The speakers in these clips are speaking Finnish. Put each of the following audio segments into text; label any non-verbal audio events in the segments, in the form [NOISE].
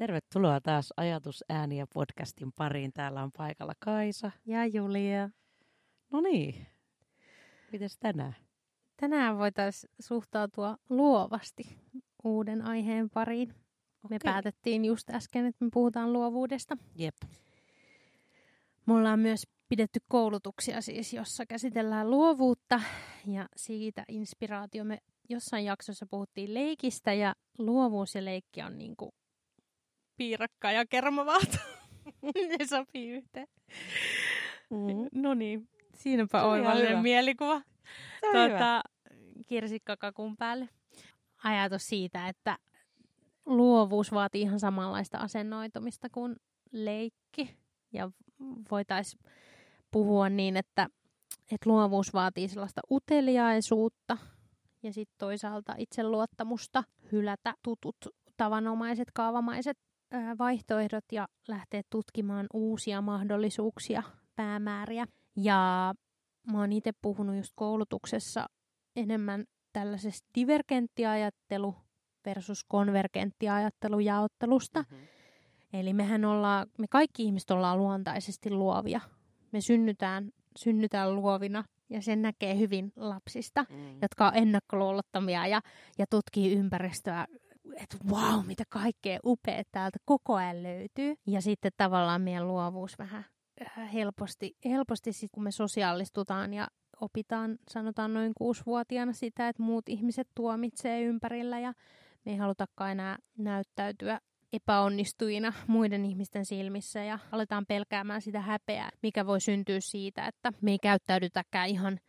Tervetuloa taas Ajatus ääniä podcastin pariin. Täällä on paikalla Kaisa. Ja Julia. No niin, mites tänään? Tänään voitaisiin suhtautua luovasti uuden aiheen pariin. Me Okei. päätettiin just äsken, että me puhutaan luovuudesta. Jep. Me ollaan myös pidetty koulutuksia siis, jossa käsitellään luovuutta ja siitä inspiraatio. Me jossain jaksossa puhuttiin leikistä ja luovuus ja leikki on niinku piirakka ja kermavaat. [LAUGHS] ne sopii yhteen. Mm. No niin, siinäpä oivallinen mielikuva. Tuota, kirsikkakakun päälle. Ajatus siitä, että luovuus vaatii ihan samanlaista asennoitumista kuin leikki. Ja voitaisiin puhua niin, että, että luovuus vaatii sellaista uteliaisuutta ja sitten toisaalta itseluottamusta hylätä tutut tavanomaiset, kaavamaiset vaihtoehdot ja lähteä tutkimaan uusia mahdollisuuksia, päämääriä. Ja mä oon itse puhunut just koulutuksessa enemmän tällaisesta divergenttiajattelu versus konvergenttiajattelu jaottelusta. Mhm. Eli mehän ollaan, me kaikki ihmiset ollaan luontaisesti luovia. Me synnytään, synnytään luovina ja sen näkee hyvin lapsista, Mm. jotka on ennakkoluulottomia ja, ja tutkii ympäristöä, että wow, mitä kaikkea upeaa täältä koko ajan löytyy. Ja sitten tavallaan meidän luovuus vähän äh, helposti, helposti sit, kun me sosiaalistutaan ja opitaan, sanotaan noin kuusivuotiaana sitä, että muut ihmiset tuomitsee ympärillä ja me ei halutakaan enää näyttäytyä epäonnistuina muiden ihmisten silmissä ja aletaan pelkäämään sitä häpeää, mikä voi syntyä siitä, että me ei käyttäydytäkään ihan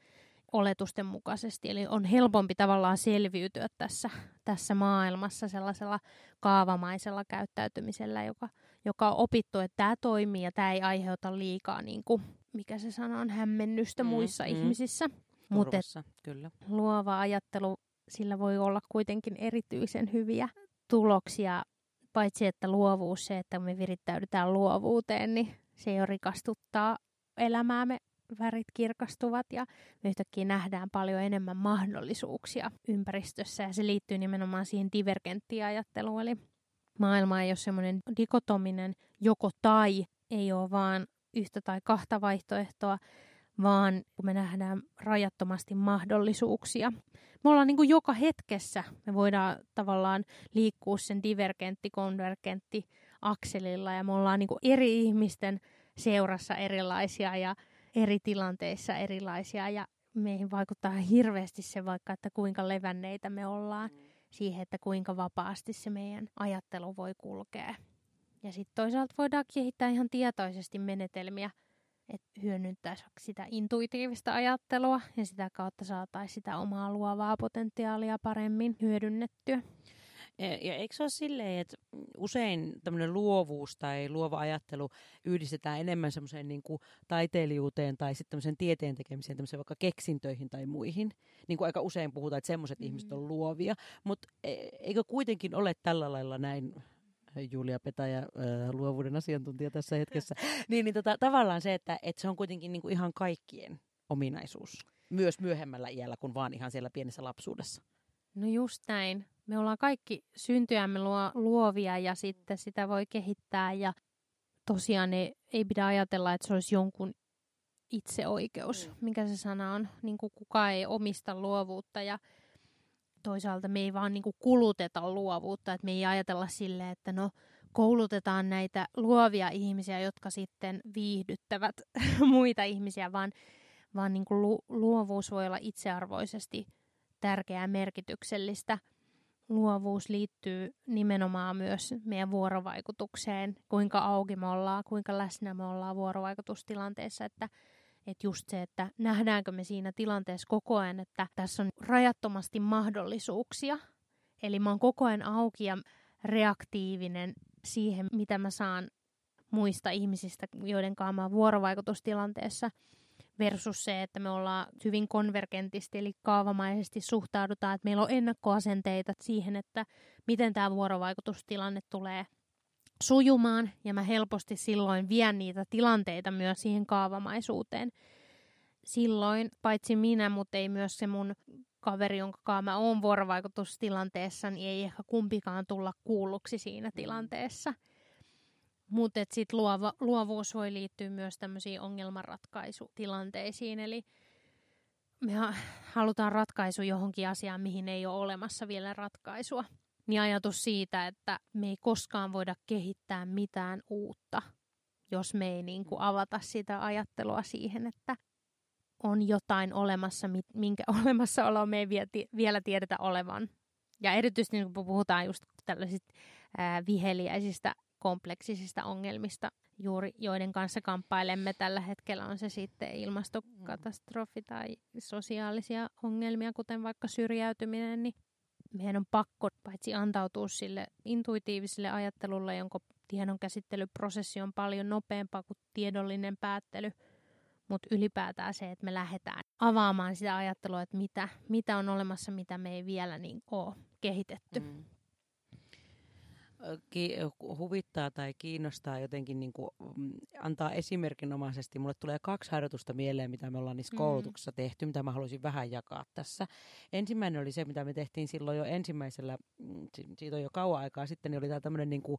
oletusten mukaisesti. Eli on helpompi tavallaan selviytyä tässä, tässä maailmassa sellaisella kaavamaisella käyttäytymisellä, joka, joka on opittu, että tämä toimii ja tämä ei aiheuta liikaa, niin kuin, mikä se sana on, hämmennystä Mm, muissa mm. ihmisissä. Mutta kyllä. luova ajattelu, sillä voi olla kuitenkin erityisen hyviä tuloksia, paitsi että luovuus, se, että me virittäydytään luovuuteen, niin se jo rikastuttaa elämäämme, värit kirkastuvat ja me yhtäkkiä nähdään paljon enemmän mahdollisuuksia ympäristössä ja se liittyy nimenomaan siihen divergenttiajatteluun, eli maailma ei ole semmoinen dikotominen joko tai, ei ole vaan yhtä tai kahta vaihtoehtoa, vaan kun me nähdään rajattomasti mahdollisuuksia. Me ollaan niin kuin joka hetkessä, me voidaan tavallaan liikkua sen divergentti, konvergentti akselilla ja me ollaan niin kuin eri ihmisten seurassa erilaisia ja eri tilanteissa erilaisia ja meihin vaikuttaa hirveästi se vaikka, että kuinka levänneitä me ollaan siihen, että kuinka vapaasti se meidän ajattelu voi kulkea. Ja sitten toisaalta voidaan kehittää ihan tietoisesti menetelmiä, että hyödyntäisi sitä intuitiivista ajattelua ja sitä kautta saataisiin sitä omaa luovaa potentiaalia paremmin hyödynnettyä. Ja, eikö se ole silleen, että usein tämmöinen luovuus tai luova ajattelu yhdistetään enemmän semmoiseen niin kuin taiteilijuuteen tai sitten tämmöiseen tieteen tekemiseen, tämmöiseen vaikka keksintöihin tai muihin. Niin kuin aika usein puhutaan, että semmoiset mm. ihmiset on luovia. Mutta eikö kuitenkin ole tällä lailla näin, Julia Petäjä, luovuuden asiantuntija tässä hetkessä, [LAUGHS] niin, niin tota, tavallaan se, että, että se on kuitenkin niin kuin ihan kaikkien ominaisuus. Myös myöhemmällä iällä kuin vaan ihan siellä pienessä lapsuudessa. No just näin. Me ollaan kaikki syntyämme luo, luovia ja sitten sitä voi kehittää ja tosiaan ei, ei pidä ajatella, että se olisi jonkun itseoikeus, Mm. mikä se sana on. Niin kuin kukaan ei omista luovuutta ja toisaalta me ei vaan niin kuin kuluteta luovuutta, että me ei ajatella sille, että no koulutetaan näitä luovia ihmisiä, jotka sitten viihdyttävät [LAUGHS] muita ihmisiä, vaan, vaan niin kuin lu, luovuus voi olla itsearvoisesti tärkeää ja merkityksellistä. Luovuus liittyy nimenomaan myös meidän vuorovaikutukseen, kuinka auki me ollaan, kuinka läsnä me ollaan vuorovaikutustilanteessa, että että just se, että nähdäänkö me siinä tilanteessa koko ajan, että tässä on rajattomasti mahdollisuuksia. Eli mä oon koko ajan auki ja reaktiivinen siihen, mitä mä saan muista ihmisistä, joiden kanssa mä oon vuorovaikutustilanteessa, versus se, että me ollaan hyvin konvergentisti, eli kaavamaisesti suhtaudutaan, että meillä on ennakkoasenteita siihen, että miten tämä vuorovaikutustilanne tulee sujumaan, ja mä helposti silloin vien niitä tilanteita myös siihen kaavamaisuuteen. Silloin paitsi minä, mutta ei myös se mun kaveri, jonka kanssa mä oon vuorovaikutustilanteessa, niin ei ehkä kumpikaan tulla kuulluksi siinä mm. tilanteessa. Mutta sitten luova, luovuus voi liittyä myös tämmöisiin ongelmanratkaisutilanteisiin, eli me halutaan ratkaisu johonkin asiaan, mihin ei ole olemassa vielä ratkaisua. Niin ajatus siitä, että me ei koskaan voida kehittää mitään uutta, jos me ei niin avata sitä ajattelua siihen, että on jotain olemassa, minkä [LAUGHS] olemassaolo me ei vielä tiedetä olevan. Ja erityisesti niin kun puhutaan just tällaisista viheliäisistä kompleksisista ongelmista, juuri joiden kanssa kamppailemme. Tällä hetkellä, on se sitten ilmastokatastrofi tai sosiaalisia ongelmia, kuten vaikka syrjäytyminen, niin meidän on pakko paitsi antautua sille intuitiiviselle ajattelulle, jonka tiedon käsittelyprosessi on paljon nopeampaa kuin tiedollinen päättely, mutta ylipäätään se, että me lähdetään avaamaan sitä ajattelua, että mitä, mitä on olemassa, mitä me ei vielä niin ole kehitetty. Mm ki- huvittaa tai kiinnostaa jotenkin niin kuin, mm, antaa esimerkinomaisesti. Mulle tulee kaksi harjoitusta mieleen, mitä me ollaan niissä mm. koulutuksissa tehty, mitä mä haluaisin vähän jakaa tässä. Ensimmäinen oli se, mitä me tehtiin silloin jo ensimmäisellä, mm, siitä on jo kauan aikaa sitten, niin oli tämä tämmöinen niin kuin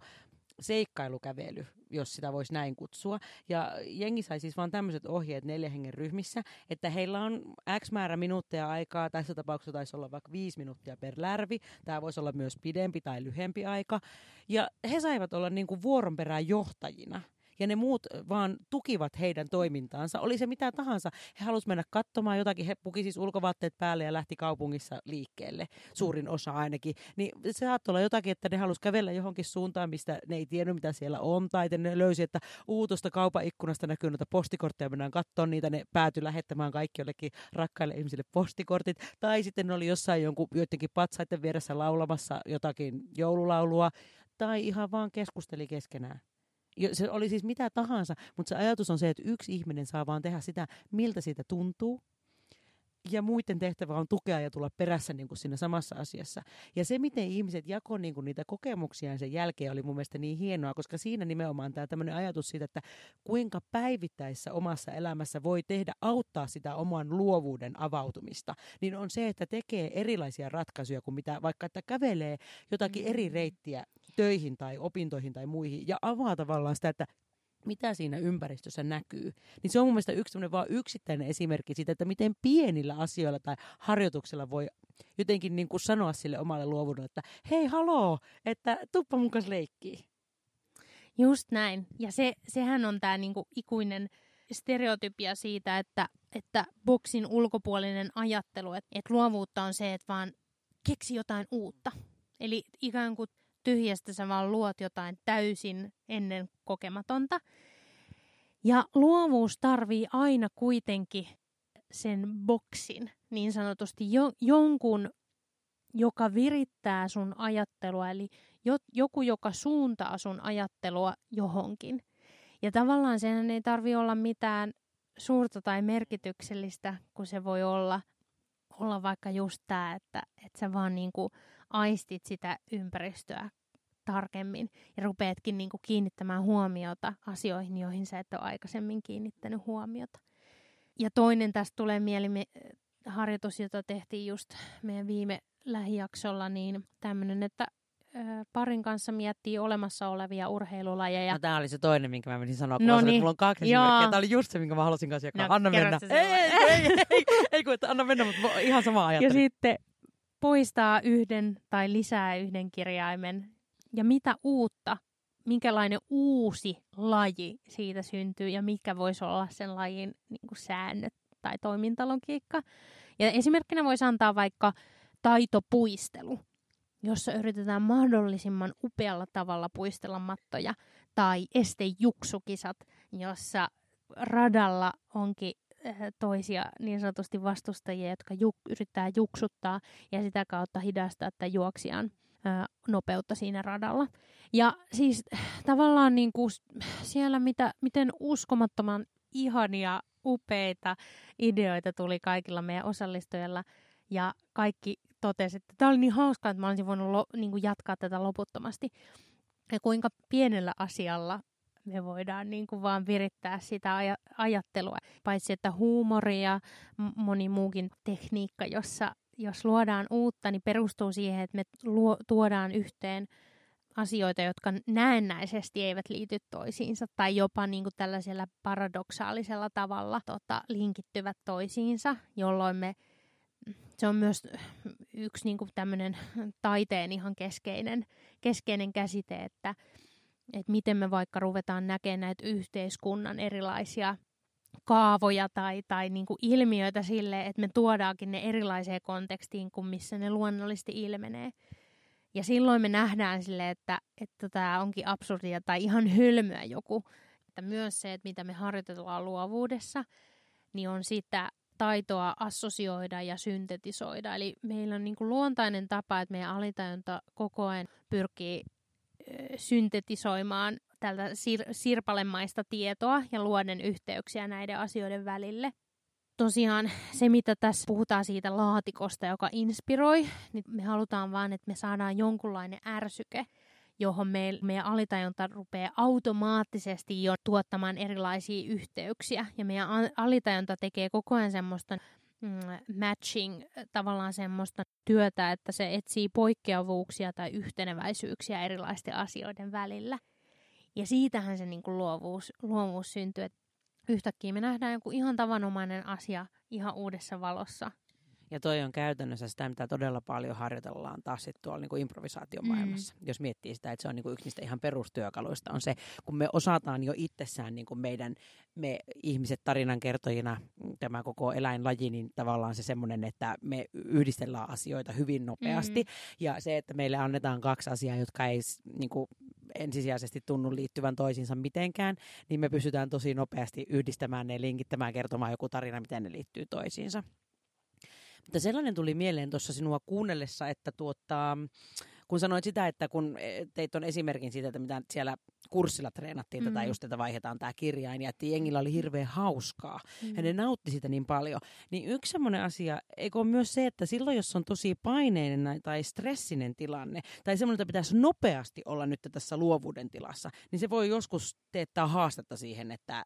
seikkailukävely, jos sitä voisi näin kutsua. Ja jengi sai siis vaan tämmöiset ohjeet neljä hengen ryhmissä, että heillä on X määrä minuutteja aikaa, tässä tapauksessa taisi olla vaikka viisi minuuttia per lärvi, tämä voisi olla myös pidempi tai lyhempi aika. Ja he saivat olla niin kuin vuoron perään johtajina ja ne muut vaan tukivat heidän toimintaansa. Oli se mitä tahansa. He halusivat mennä katsomaan jotakin, he puki siis ulkovaatteet päälle ja lähti kaupungissa liikkeelle, suurin osa ainakin. Niin se saattoi olla jotakin, että ne halusivat kävellä johonkin suuntaan, mistä ne ei tiennyt, mitä siellä on, tai ne löysi, että uutosta kaupan ikkunasta näkyy noita postikortteja, mennään katsomaan niitä, ne päätyi lähettämään kaikki jollekin rakkaille ihmisille postikortit, tai sitten ne oli jossain jonkun joidenkin patsaiden vieressä laulamassa jotakin joululaulua, tai ihan vaan keskusteli keskenään. Se oli siis mitä tahansa, mutta se ajatus on se, että yksi ihminen saa vaan tehdä sitä, miltä siitä tuntuu. Ja muiden tehtävä on tukea ja tulla perässä niin kuin siinä samassa asiassa. Ja se, miten ihmiset jakoi niin kuin niitä kokemuksiaan sen jälkeen, oli mun mielestä niin hienoa, koska siinä nimenomaan tämä tämmöinen ajatus siitä, että kuinka päivittäisessä omassa elämässä voi tehdä, auttaa sitä oman luovuuden avautumista, niin on se, että tekee erilaisia ratkaisuja kuin mitä vaikka, että kävelee jotakin eri mm. reittiä töihin tai opintoihin tai muihin ja avaa tavallaan sitä, että mitä siinä ympäristössä näkyy. Niin se on mun mielestä yksi vaan yksittäinen esimerkki siitä, että miten pienillä asioilla tai harjoituksella voi jotenkin niin kuin sanoa sille omalle luovuudelle, että hei haloo, että tuppa mun kanssa leikkii. Just näin. Ja se, sehän on tämä niinku ikuinen stereotypia siitä, että, että boksin ulkopuolinen ajattelu, että, että luovuutta on se, että vaan keksi jotain uutta. Eli ikään kuin tyhjästä sä vaan luot jotain täysin ennen kokematonta. Ja luovuus tarvii aina kuitenkin sen boksin, niin sanotusti jo, jonkun, joka virittää sun ajattelua, eli jo, joku, joka suuntaa sun ajattelua johonkin. Ja tavallaan sen ei tarvi olla mitään suurta tai merkityksellistä, kun se voi olla, olla vaikka just tämä, että, että sä vaan niinku aistit sitä ympäristöä tarkemmin ja rupeatkin niin kuin kiinnittämään huomiota asioihin, joihin sä et ole aikaisemmin kiinnittänyt huomiota. Ja toinen tästä tulee mieleen harjoitus, jota tehtiin just meidän viime lähijaksolla, niin tämmöinen, että parin kanssa miettii olemassa olevia urheilulajeja. No tämä oli se toinen, minkä mä menisin sanoa, kun no niin. mulla on kaksi esimerkkiä. Tämä oli just se, minkä mä halusin kanssa jakaa. No, anna mennä. Ei, ei, ei, ei, ei, kun, että anna mennä, mutta ihan sama ajattelu. Ja sitten poistaa yhden tai lisää yhden kirjaimen ja mitä uutta, minkälainen uusi laji siitä syntyy ja mikä voisi olla sen lajin niin kuin säännöt tai toimintalogiikka. Ja esimerkkinä voisi antaa vaikka taitopuistelu, jossa yritetään mahdollisimman upealla tavalla puistella mattoja, tai estejuksukisat, jossa radalla onkin eh, toisia niin sanotusti vastustajia, jotka juk, yrittää juksuttaa ja sitä kautta hidastaa tätä juoksijan nopeutta siinä radalla. Ja siis tavallaan niin kuin siellä mitä, miten uskomattoman ihania, upeita ideoita tuli kaikilla meidän osallistujilla. Ja kaikki totesi, että tämä oli niin hauskaa, että mä olisin voinut lo, niin kuin jatkaa tätä loputtomasti. Ja kuinka pienellä asialla me voidaan niin kuin vaan virittää sitä aj- ajattelua. Paitsi että huumori ja moni muukin tekniikka, jossa jos luodaan uutta, niin perustuu siihen, että me luo, tuodaan yhteen asioita, jotka näennäisesti eivät liity toisiinsa tai jopa niin kuin tällaisella paradoksaalisella tavalla tota, linkittyvät toisiinsa, jolloin me se on myös yksi niin kuin taiteen ihan keskeinen, keskeinen käsite, että, että miten me vaikka ruvetaan näkemään näitä yhteiskunnan erilaisia kaavoja tai, tai niin kuin ilmiöitä sille, että me tuodaankin ne erilaiseen kontekstiin kuin missä ne luonnollisesti ilmenee. Ja silloin me nähdään sille, että, että tämä onkin absurdia tai ihan hölmöä joku. Että myös se, että mitä me harjoitellaan luovuudessa, niin on sitä taitoa assosioida ja syntetisoida. Eli meillä on niin kuin luontainen tapa, että meidän alitajunta koko ajan pyrkii syntetisoimaan tältä sir- sirpalemaista tietoa ja luoden yhteyksiä näiden asioiden välille. Tosiaan se, mitä tässä puhutaan siitä laatikosta, joka inspiroi, niin me halutaan vaan, että me saadaan jonkunlainen ärsyke, johon me, meidän alitajunta rupeaa automaattisesti jo tuottamaan erilaisia yhteyksiä. Ja meidän alitajunta tekee koko ajan semmoista mm, matching, tavallaan semmoista työtä, että se etsii poikkeavuuksia tai yhteneväisyyksiä erilaisten asioiden välillä. Ja siitähän se niin kuin luovuus, luovuus syntyy, että yhtäkkiä me nähdään joku ihan tavanomainen asia ihan uudessa valossa. Ja toi on käytännössä sitä, mitä todella paljon harjoitellaan taas sit tuolla niin improvisaatiomaailmassa. Mm. Jos miettii sitä, että se on niin kuin yksi niistä ihan perustyökaluista, on se, kun me osataan jo itsessään niin kuin meidän, me ihmiset tarinankertojina, tämä koko eläinlaji, niin tavallaan se semmoinen, että me yhdistellään asioita hyvin nopeasti. Mm. Ja se, että meille annetaan kaksi asiaa, jotka ei niin kuin ensisijaisesti tunnu liittyvän toisiinsa mitenkään, niin me pystytään tosi nopeasti yhdistämään ne, linkittämään, kertomaan joku tarina, miten ne liittyy toisiinsa. Mutta sellainen tuli mieleen tuossa sinua kuunnellessa, että tuota, kun sanoit sitä, että kun e, teit on esimerkin siitä, että mitä siellä kurssilla treenattiin mm. tätä just, että vaihdetaan tämä kirjain ja että jengillä oli hirveän hauskaa mm. ja ne nautti sitä niin paljon. Niin yksi semmoinen asia, eikö ole myös se, että silloin jos on tosi paineinen tai stressinen tilanne tai semmoinen, että pitäisi nopeasti olla nyt tässä luovuuden tilassa, niin se voi joskus teettää haastetta siihen, että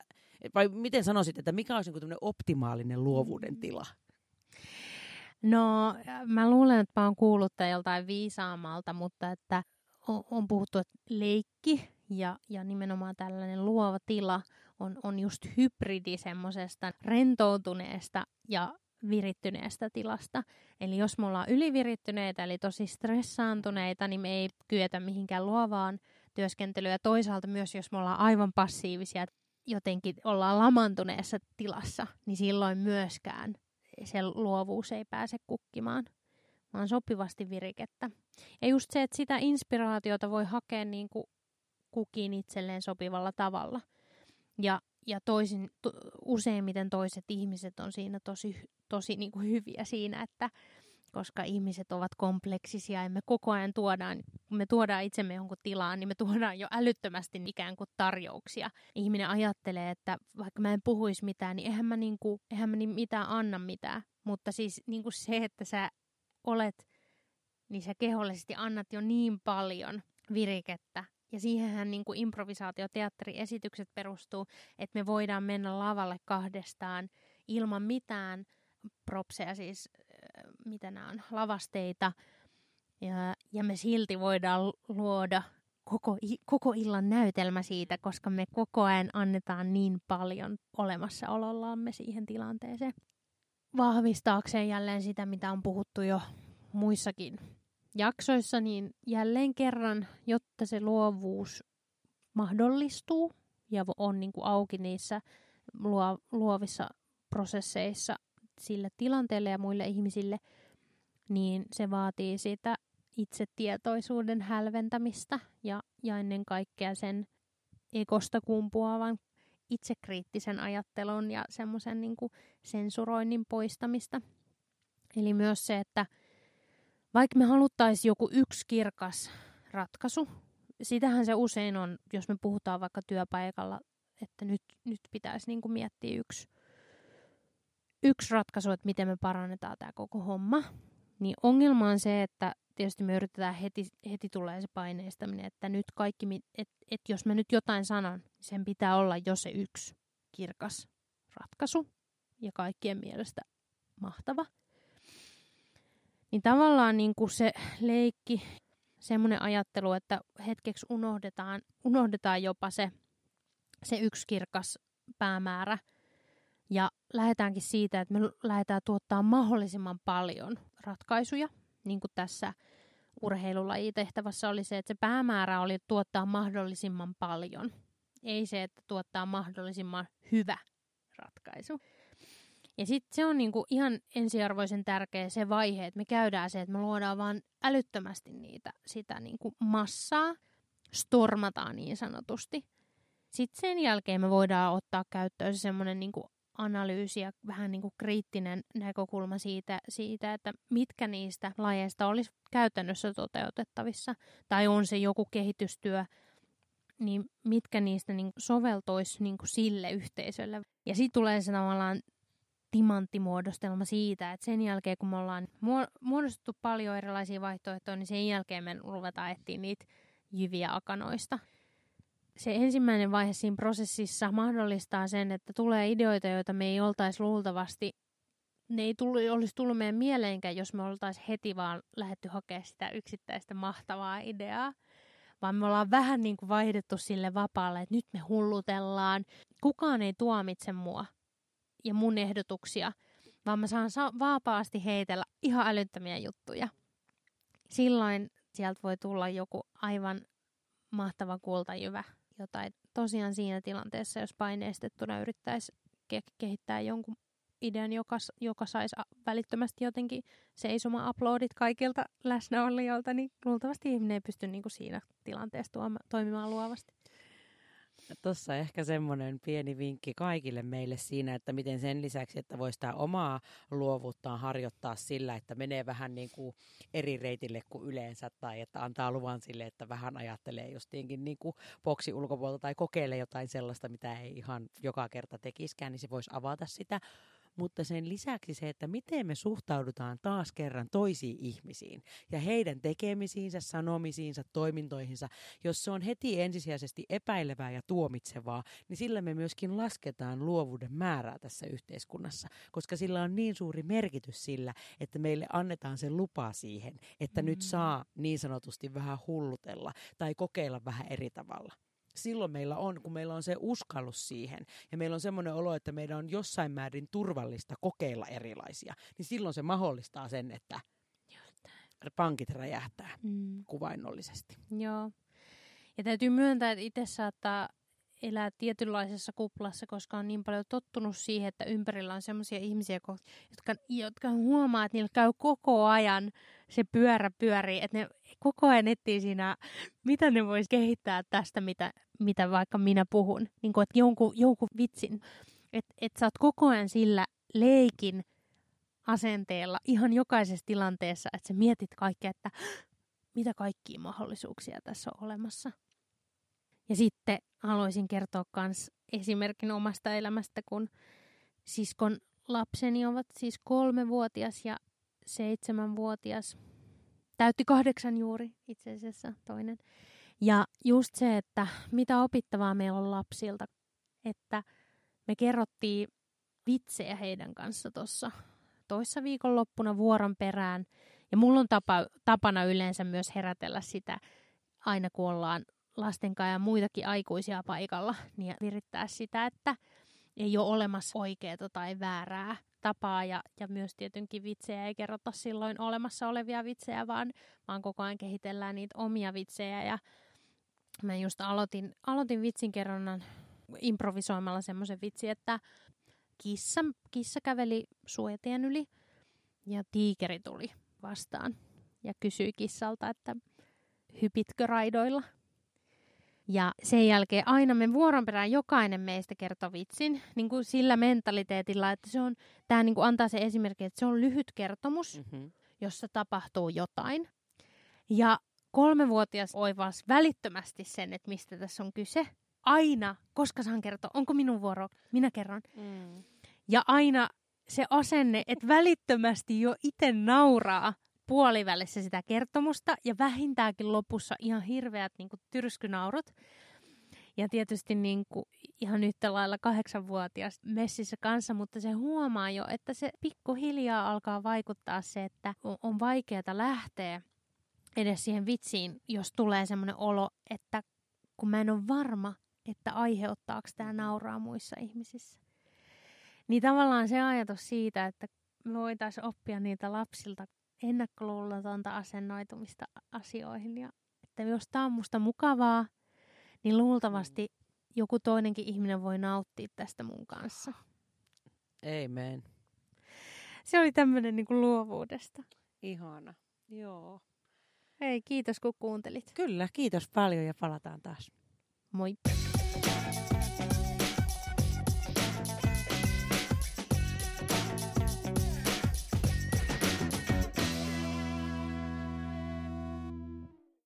vai miten sanoisit, että mikä olisi niin optimaalinen luovuuden mm. tila? No, mä luulen, että mä oon kuullut joltain viisaamalta, mutta että on, on puhuttu, että leikki ja, ja nimenomaan tällainen luova tila on, on just hybridi semmoisesta rentoutuneesta ja virittyneestä tilasta. Eli jos me ollaan ylivirittyneitä, eli tosi stressaantuneita, niin me ei kyetä mihinkään luovaan työskentelyyn. Ja toisaalta myös, jos me ollaan aivan passiivisia, jotenkin ollaan lamantuneessa tilassa, niin silloin myöskään se luovuus ei pääse kukkimaan, vaan sopivasti virikettä. Ja just se, että sitä inspiraatiota voi hakea niin kuin kukin itselleen sopivalla tavalla. Ja, ja toisin, to, useimmiten toiset ihmiset on siinä tosi, tosi niin kuin hyviä siinä, että koska ihmiset ovat kompleksisia ja me koko ajan tuodaan, kun me tuodaan itsemme jonkun tilaan, niin me tuodaan jo älyttömästi ikään kuin tarjouksia. Ihminen ajattelee, että vaikka mä en puhuisi mitään, niin eihän mä, niin kuin, eihän mä niin mitään anna mitään. Mutta siis niin kuin se, että sä olet, niin sä kehollisesti annat jo niin paljon virikettä. Ja siihenhän niin kuin improvisaatioteatteriesitykset perustuu, että me voidaan mennä lavalle kahdestaan ilman mitään propseja, siis mitä nämä on, lavasteita. Ja, ja me silti voidaan luoda koko, koko illan näytelmä siitä, koska me koko ajan annetaan niin paljon olemassaolollamme siihen tilanteeseen. Vahvistaakseen jälleen sitä, mitä on puhuttu jo muissakin jaksoissa, niin jälleen kerran, jotta se luovuus mahdollistuu ja on niin kuin auki niissä luo, luovissa prosesseissa, sille tilanteelle ja muille ihmisille, niin se vaatii sitä itsetietoisuuden hälventämistä ja, ja ennen kaikkea sen ekosta kumpuavan itsekriittisen ajattelun ja semmoisen niin sensuroinnin poistamista. Eli myös se, että vaikka me haluttaisiin joku yksi kirkas ratkaisu, sitähän se usein on, jos me puhutaan vaikka työpaikalla, että nyt, nyt pitäisi niin kuin miettiä yksi yksi ratkaisu, että miten me parannetaan tämä koko homma. Niin ongelma on se, että tietysti me yritetään heti, heti tulee se paineistaminen, että nyt kaikki, että et jos mä nyt jotain sanon, niin sen pitää olla jo se yksi kirkas ratkaisu ja kaikkien mielestä mahtava. Niin tavallaan niin kuin se leikki, semmoinen ajattelu, että hetkeksi unohdetaan, unohdetaan jopa se, se yksi kirkas päämäärä. Ja lähdetäänkin siitä, että me lähdetään tuottaa mahdollisimman paljon ratkaisuja, niin kuin tässä urheilulajitehtävässä oli se, että se päämäärä oli tuottaa mahdollisimman paljon. Ei se, että tuottaa mahdollisimman hyvä ratkaisu. Ja sitten se on niinku ihan ensiarvoisen tärkeä se vaihe, että me käydään se, että me luodaan vaan älyttömästi niitä, sitä niinku massaa, stormataan niin sanotusti. Sitten sen jälkeen me voidaan ottaa käyttöön se semmoinen niinku analyysi ja vähän niin kuin kriittinen näkökulma siitä, siitä, että mitkä niistä lajeista olisi käytännössä toteutettavissa. Tai on se joku kehitystyö, niin mitkä niistä niin soveltoisi niin kuin sille yhteisölle. Ja sitten tulee se tavallaan timanttimuodostelma siitä, että sen jälkeen kun me ollaan muodostettu paljon erilaisia vaihtoehtoja, niin sen jälkeen me ruvetaan etsiä niitä jyviä akanoista. Se ensimmäinen vaihe siinä prosessissa mahdollistaa sen, että tulee ideoita, joita me ei oltaisi luultavasti, ne ei tullut, olisi tullut meidän mieleenkään, jos me oltaisiin heti vaan lähetty hakemaan sitä yksittäistä mahtavaa ideaa vaan me ollaan vähän niin kuin vaihdettu sille vapaalle, että nyt me hullutellaan. Kukaan ei tuomitse mua ja mun ehdotuksia, vaan mä saan sa- vapaasti heitellä ihan älyttömiä juttuja. Silloin sieltä voi tulla joku aivan mahtava kultajyvä, jota ei tosiaan siinä tilanteessa, jos paineistettuna yrittäisi ke- kehittää jonkun idean, joka, joka saisi välittömästi jotenkin seisoma uploadit kaikilta läsnäolijoilta, niin luultavasti ihminen ei pysty niin kuin siinä tilanteessa tuoma, toimimaan luovasti. Tuossa ehkä semmoinen pieni vinkki kaikille meille siinä, että miten sen lisäksi, että voi sitä omaa luovuuttaan harjoittaa sillä, että menee vähän niin kuin eri reitille kuin yleensä tai että antaa luvan sille, että vähän ajattelee justiinkin niin kuin boksi ulkopuolelta tai kokeilee jotain sellaista, mitä ei ihan joka kerta tekiskään, niin se voisi avata sitä mutta sen lisäksi se, että miten me suhtaudutaan taas kerran toisiin ihmisiin ja heidän tekemisiinsä, sanomisiinsa, toimintoihinsa. Jos se on heti ensisijaisesti epäilevää ja tuomitsevaa, niin sillä me myöskin lasketaan luovuuden määrää tässä yhteiskunnassa, koska sillä on niin suuri merkitys sillä, että meille annetaan se lupa siihen, että mm. nyt saa niin sanotusti vähän hullutella tai kokeilla vähän eri tavalla silloin meillä on, kun meillä on se uskallus siihen ja meillä on semmoinen olo, että meidän on jossain määrin turvallista kokeilla erilaisia, niin silloin se mahdollistaa sen, että pankit räjähtää mm. kuvainnollisesti. Joo. Ja täytyy myöntää, että itse saattaa elää tietynlaisessa kuplassa, koska on niin paljon tottunut siihen, että ympärillä on sellaisia ihmisiä, jotka, jotka huomaa, että niillä käy koko ajan se pyörä pyörii, että ne koko ajan etsii siinä, mitä ne vois kehittää tästä, mitä, mitä vaikka minä puhun. Niin kuin, että jonkun, jonkun vitsin. Että et sä oot koko ajan sillä leikin asenteella ihan jokaisessa tilanteessa, että sä mietit kaikkea, että mitä kaikkia mahdollisuuksia tässä on olemassa. Ja sitten haluaisin kertoa myös esimerkin omasta elämästä, kun siskon lapseni ovat siis kolmevuotias ja seitsemänvuotias. Täytti kahdeksan juuri itse asiassa toinen. Ja just se, että mitä opittavaa meillä on lapsilta, että me kerrottiin vitsejä heidän kanssa tuossa toissa viikonloppuna vuoron perään. Ja mulla on tapa, tapana yleensä myös herätellä sitä aina kun ollaan lasten kanssa ja muitakin aikuisia paikalla, niin virittää sitä, että ei ole olemassa oikeaa tai väärää tapaa ja, ja myös tietenkin vitsejä ei kerrota silloin olemassa olevia vitsejä, vaan, vaan koko ajan kehitellään niitä omia vitsejä ja mä just aloitin, aloitin vitsin kerronnan improvisoimalla semmoisen vitsi, että kissa, kissa käveli suojatien yli ja tiikeri tuli vastaan ja kysyi kissalta, että hypitkö raidoilla? Ja sen jälkeen aina me vuoron perään jokainen meistä kertoo vitsin niin kuin sillä mentaliteetilla, että se on, tämä niin kuin antaa se esimerkki, että se on lyhyt kertomus, mm-hmm. jossa tapahtuu jotain. Ja kolmevuotias oivas välittömästi sen, että mistä tässä on kyse. Aina, koska saan kertoa, onko minun vuoro, minä kerron. Mm. Ja aina se asenne, että välittömästi jo itse nauraa puolivälissä sitä kertomusta ja vähintäänkin lopussa ihan hirveät niin kuin tyrskynaurut. Ja tietysti niin kuin ihan yhtä lailla kahdeksanvuotias messissä kanssa, mutta se huomaa jo, että se pikkuhiljaa alkaa vaikuttaa se, että on vaikeaa lähteä edes siihen vitsiin, jos tulee semmoinen olo, että kun mä en ole varma, että aiheuttaako tämä nauraa muissa ihmisissä. Niin tavallaan se ajatus siitä, että me voitaisiin oppia niitä lapsilta ennakkoluulotonta asennoitumista asioihin. Ja että jos tämä on musta mukavaa, niin luultavasti joku toinenkin ihminen voi nauttia tästä mun kanssa. Amen. Se oli tämmöinen niin kuin luovuudesta. Ihana. Joo. Hei, kiitos kun kuuntelit. Kyllä, kiitos paljon ja palataan taas. Moi.